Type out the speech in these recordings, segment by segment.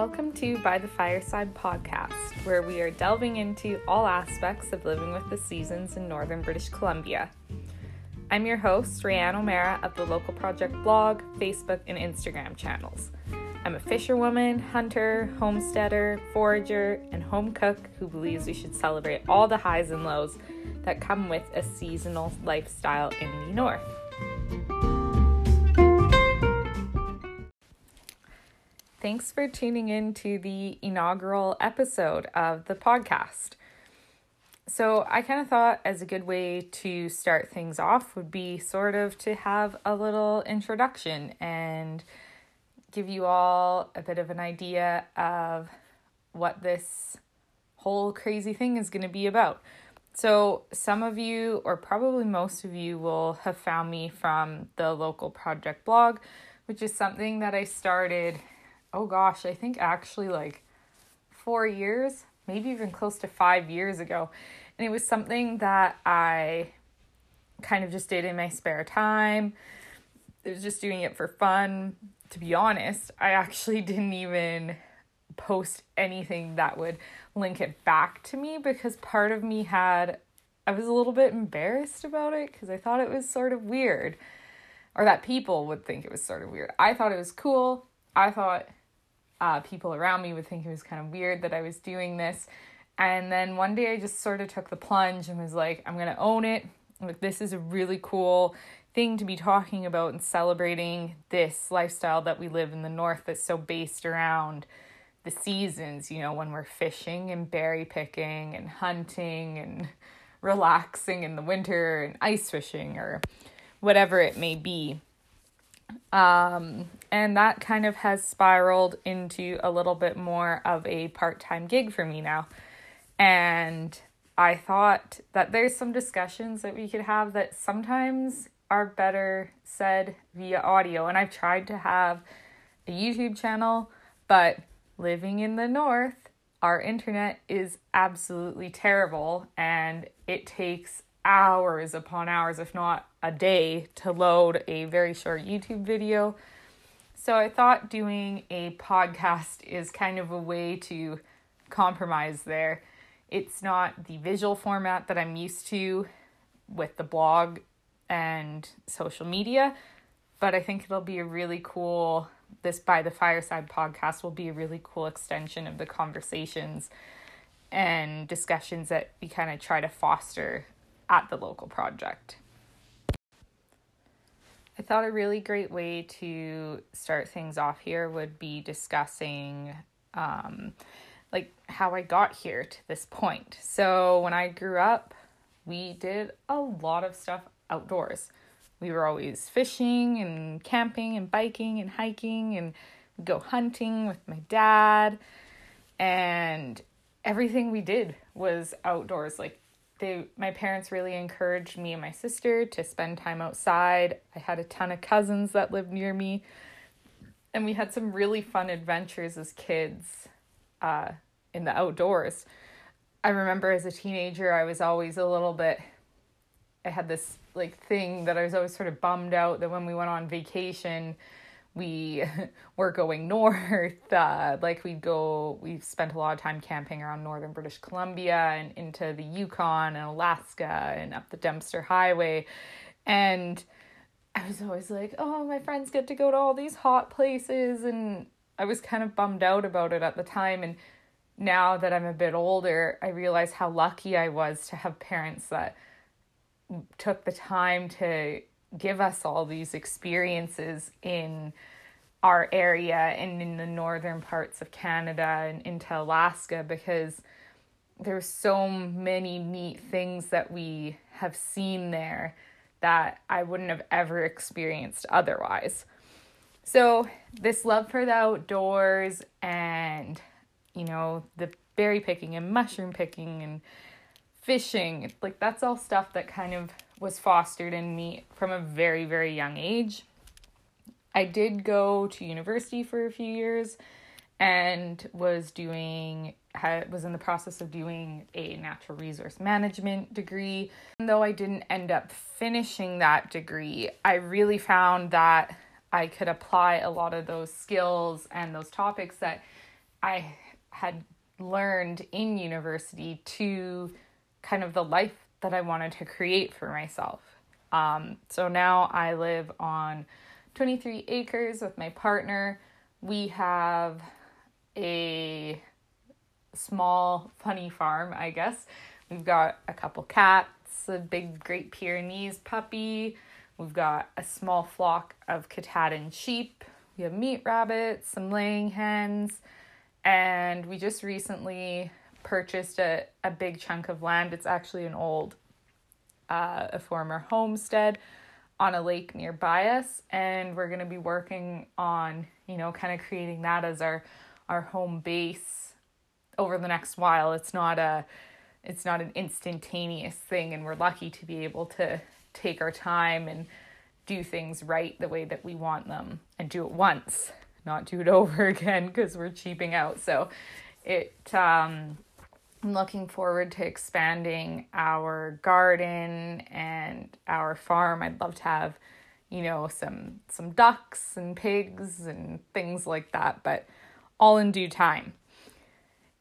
Welcome to By the Fireside podcast, where we are delving into all aspects of living with the seasons in northern British Columbia. I'm your host, Raeanne O'Meara of the Local Project blog, Facebook, and Instagram channels. I'm a fisherwoman, hunter, homesteader, forager, and home cook who believes we should celebrate all the highs and lows that come with a seasonal lifestyle in the north. Thanks for tuning in to the inaugural episode of the podcast. So, I kind of thought as a good way to start things off would be sort of to have a little introduction and give you all a bit of an idea of what this whole crazy thing is going to be about. So, some of you, or probably most of you, will have found me from the local project blog, which is something that I started oh gosh, I think actually like four years, maybe even close to five years ago. And it was something that I kind of just did in my spare time. I was just doing it for fun. To be honest, I actually didn't even post anything that would link it back to me because part of me had, I was a little bit embarrassed about it because I thought it was sort of weird or that people would think it was sort of weird. I thought it was cool. I thought uh, people around me would think it was kind of weird that I was doing this. And then one day I just sort of took the plunge and was like, I'm going to own it. Like, this is a really cool thing to be talking about and celebrating this lifestyle that we live in the North that's so based around the seasons, you know, when we're fishing and berry picking and hunting and relaxing in the winter and ice fishing or whatever it may be. Um, and that kind of has spiraled into a little bit more of a part time gig for me now. And I thought that there's some discussions that we could have that sometimes are better said via audio. And I've tried to have a YouTube channel, but living in the North, our internet is absolutely terrible and it takes hours upon hours, if not a day, to load a very short YouTube video. So I thought doing a podcast is kind of a way to compromise there. It's not the visual format that I'm used to with the blog and social media, but I think it'll be a really cool this by the fireside podcast will be a really cool extension of the conversations and discussions that we kind of try to foster at the local project. I thought a really great way to start things off here would be discussing um, like how I got here to this point. So when I grew up, we did a lot of stuff outdoors. We were always fishing and camping and biking and hiking and go hunting with my dad and everything we did was outdoors like they my parents really encouraged me and my sister to spend time outside. I had a ton of cousins that lived near me. And we had some really fun adventures as kids uh, in the outdoors. I remember as a teenager, I was always a little bit, I had this like thing that I was always sort of bummed out that when we went on vacation, we were going north. Uh, like we'd go, we spent a lot of time camping around northern British Columbia and into the Yukon and Alaska and up the Dempster Highway. And I was always like, oh, my friends get to go to all these hot places. And I was kind of bummed out about it at the time. And now that I'm a bit older, I realize how lucky I was to have parents that took the time to give us all these experiences in our area and in the northern parts of Canada and into Alaska because there's so many neat things that we have seen there that I wouldn't have ever experienced otherwise. So, this love for the outdoors and, you know, the berry picking and mushroom picking and fishing, like that's all stuff that kind of was fostered in me from a very, very young age. I did go to university for a few years and was doing was in the process of doing a natural resource management degree. And though I didn't end up finishing that degree, I really found that I could apply a lot of those skills and those topics that I had learned in university to kind of the life that I wanted to create for myself. Um, so now I live on 23 acres with my partner. We have a small, funny farm, I guess. We've got a couple cats, a big Great Pyrenees puppy. We've got a small flock of Katahdin sheep. We have meat rabbits, some laying hens, and we just recently purchased a, a big chunk of land. It's actually an old, uh, a former homestead on a lake nearby us, and we're going to be working on, you know, kind of creating that as our our home base over the next while. It's not a it's not an instantaneous thing and we're lucky to be able to take our time and do things right the way that we want them and do it once, not do it over again because we're cheaping out. So it um I'm looking forward to expanding our garden and our farm. I'd love to have, you know, some some ducks and pigs and things like that, but all in due time.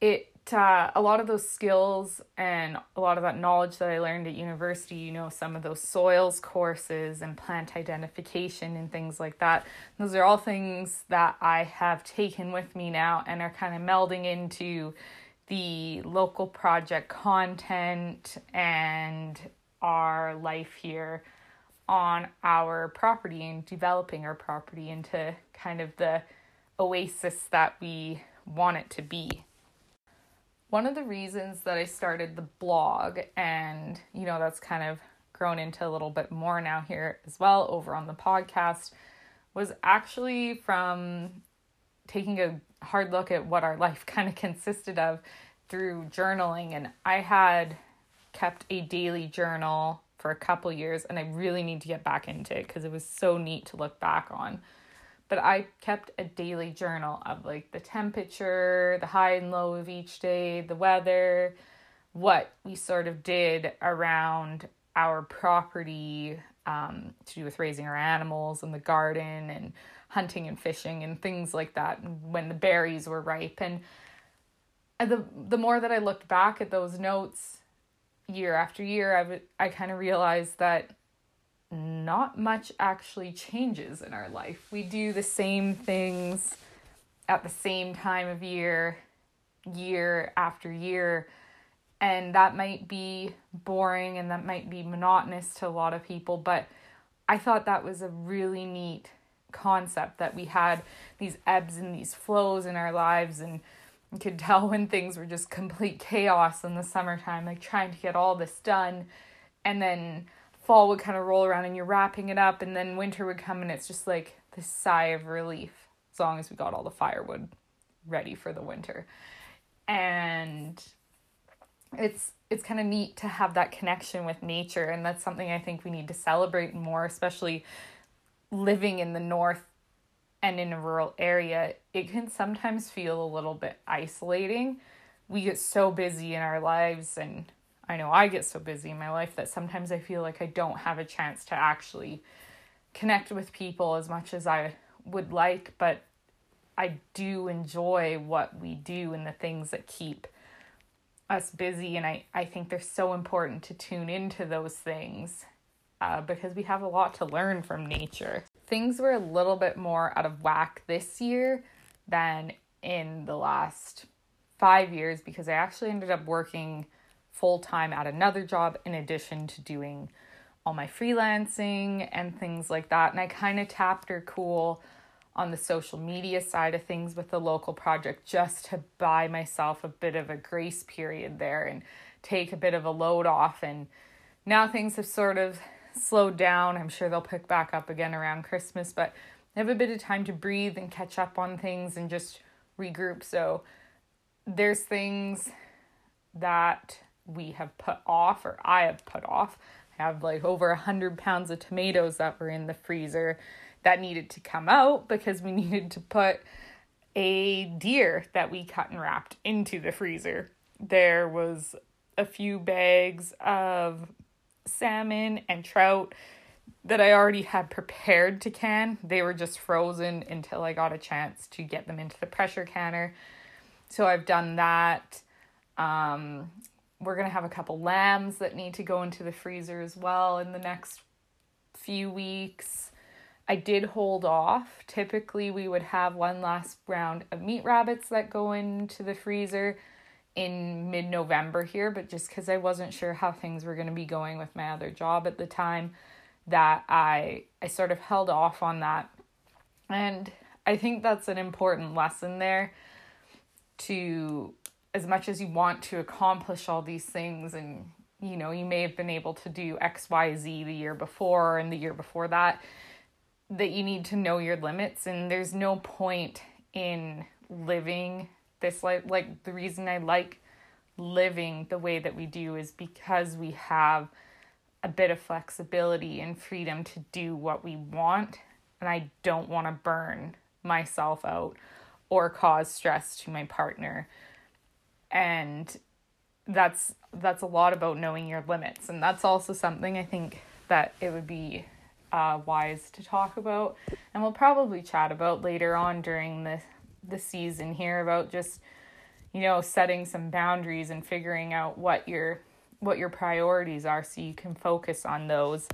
It uh, a lot of those skills and a lot of that knowledge that I learned at university, you know, some of those soils courses and plant identification and things like that, those are all things that I have taken with me now and are kind of melding into the local project content and our life here on our property and developing our property into kind of the oasis that we want it to be. One of the reasons that I started the blog, and you know, that's kind of grown into a little bit more now here as well over on the podcast, was actually from taking a hard look at what our life kind of consisted of through journaling. And I had kept a daily journal for a couple years, and I really need to get back into it because it was so neat to look back on but I kept a daily journal of like the temperature, the high and low of each day, the weather, what we sort of did around our property um, to do with raising our animals and the garden and hunting and fishing and things like that when the berries were ripe and the the more that I looked back at those notes year after year I would I kind of realized that not much actually changes in our life. We do the same things at the same time of year, year after year. And that might be boring and that might be monotonous to a lot of people, but I thought that was a really neat concept that we had these ebbs and these flows in our lives and you could tell when things were just complete chaos in the summertime, like trying to get all this done. And then fall would kind of roll around and you're wrapping it up and then winter would come and it's just like this sigh of relief as long as we got all the firewood ready for the winter and it's it's kind of neat to have that connection with nature and that's something i think we need to celebrate more especially living in the north and in a rural area. It can sometimes feel a little bit isolating. We get so busy in our lives and I know I get so busy in my life that sometimes I feel like I don't have a chance to actually connect with people as much as I would like, but I do enjoy what we do and the things that keep us busy. And I, I think they're so important to tune into those things uh, because we have a lot to learn from nature. Things were a little bit more out of whack this year than in the last five years because I actually ended up working full time at another job in addition to doing all my freelancing and things like that. And I kind of tapped her cool on the social media side of things with the local project just to buy myself a bit of a grace period there and take a bit of a load off. And now things have sort of slowed down. I'm sure they'll pick back up again around Christmas, but I have a bit of time to breathe and catch up on things and just regroup. So there's things that we have put off, or I have put off. I have like over a hundred pounds of tomatoes that were in the freezer that needed to come out because we needed to put a deer that we cut and wrapped into the freezer. There was a few bags of salmon and trout that I already had prepared to can. They were just frozen until I got a chance to get them into the pressure canner. so I've done that. Um, we're going to have a couple lambs that need to go into the freezer as well in the next few weeks. I did hold off. Typically, we would have one last round of meat rabbits that go into the freezer in mid November here, but just because I wasn't sure how things were going to be going with my other job at the time, that I I sort of held off on that. And I think that's an important lesson there to as much as you want to accomplish all these things and you know you may have been able to do xyz the year before and the year before that that you need to know your limits and there's no point in living this life like the reason i like living the way that we do is because we have a bit of flexibility and freedom to do what we want and i don't want to burn myself out or cause stress to my partner. And that's that's a lot about knowing your limits and that's also something i think that it would be uh, wise to talk about and we'll probably chat about later on during the the season here about just you know setting some boundaries and figuring out what your what your priorities are so you can focus on those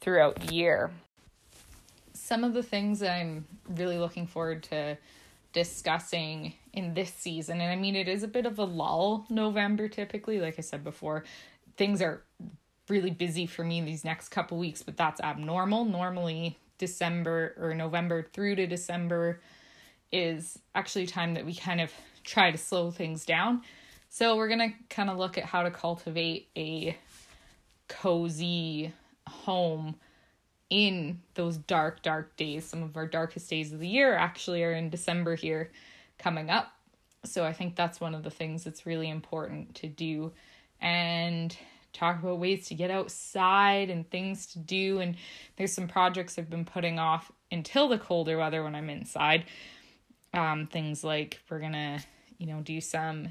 throughout the year some of the things that i'm really looking forward to discussing in this season. And I mean, it is a bit of a lull November typically. Like I said before, things are really busy for me these next couple weeks, but that's abnormal. Normally, December or November through to December is actually time that we kind of try to slow things down. So, we're going to kind of look at how to cultivate a cozy home in those dark, dark days. Some of our darkest days of the year actually are in December here coming up. So I think that's one of the things that's really important to do and talk about ways to get outside and things to do. And there's some projects I've been putting off until the colder weather when I'm inside. Um, things like we're gonna, you know, do some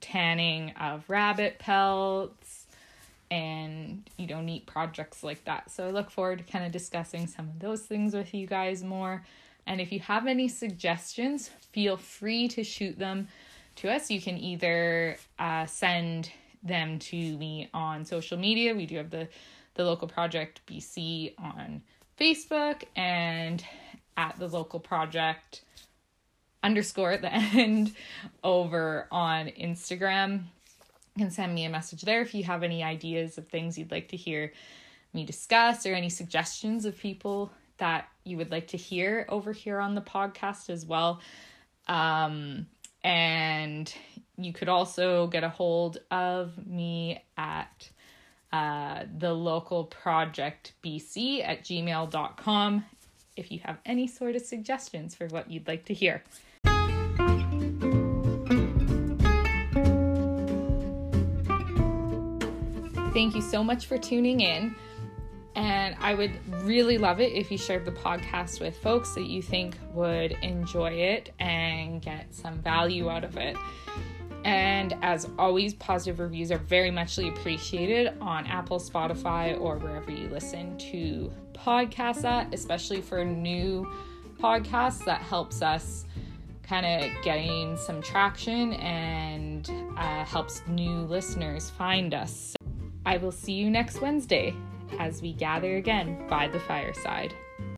tanning of rabbit pelts and you know neat projects like that so i look forward to kind of discussing some of those things with you guys more and if you have any suggestions feel free to shoot them to us you can either uh, send them to me on social media we do have the the local project bc on facebook and at the local project underscore at the end over on instagram can send me a message there if you have any ideas of things you'd like to hear me discuss or any suggestions of people that you would like to hear over here on the podcast as well. Um, and you could also get a hold of me at uh, the local project bc at gmail.com if you have any sort of suggestions for what you'd like to hear. Thank you so much for tuning in. And I would really love it if you shared the podcast with folks that you think would enjoy it and get some value out of it. And as always, positive reviews are very muchly appreciated on Apple, Spotify, or wherever you listen to podcasts at, especially for new podcasts. That helps us kind of getting some traction and uh, helps new listeners find us. I will see you next Wednesday as we gather again by the fireside.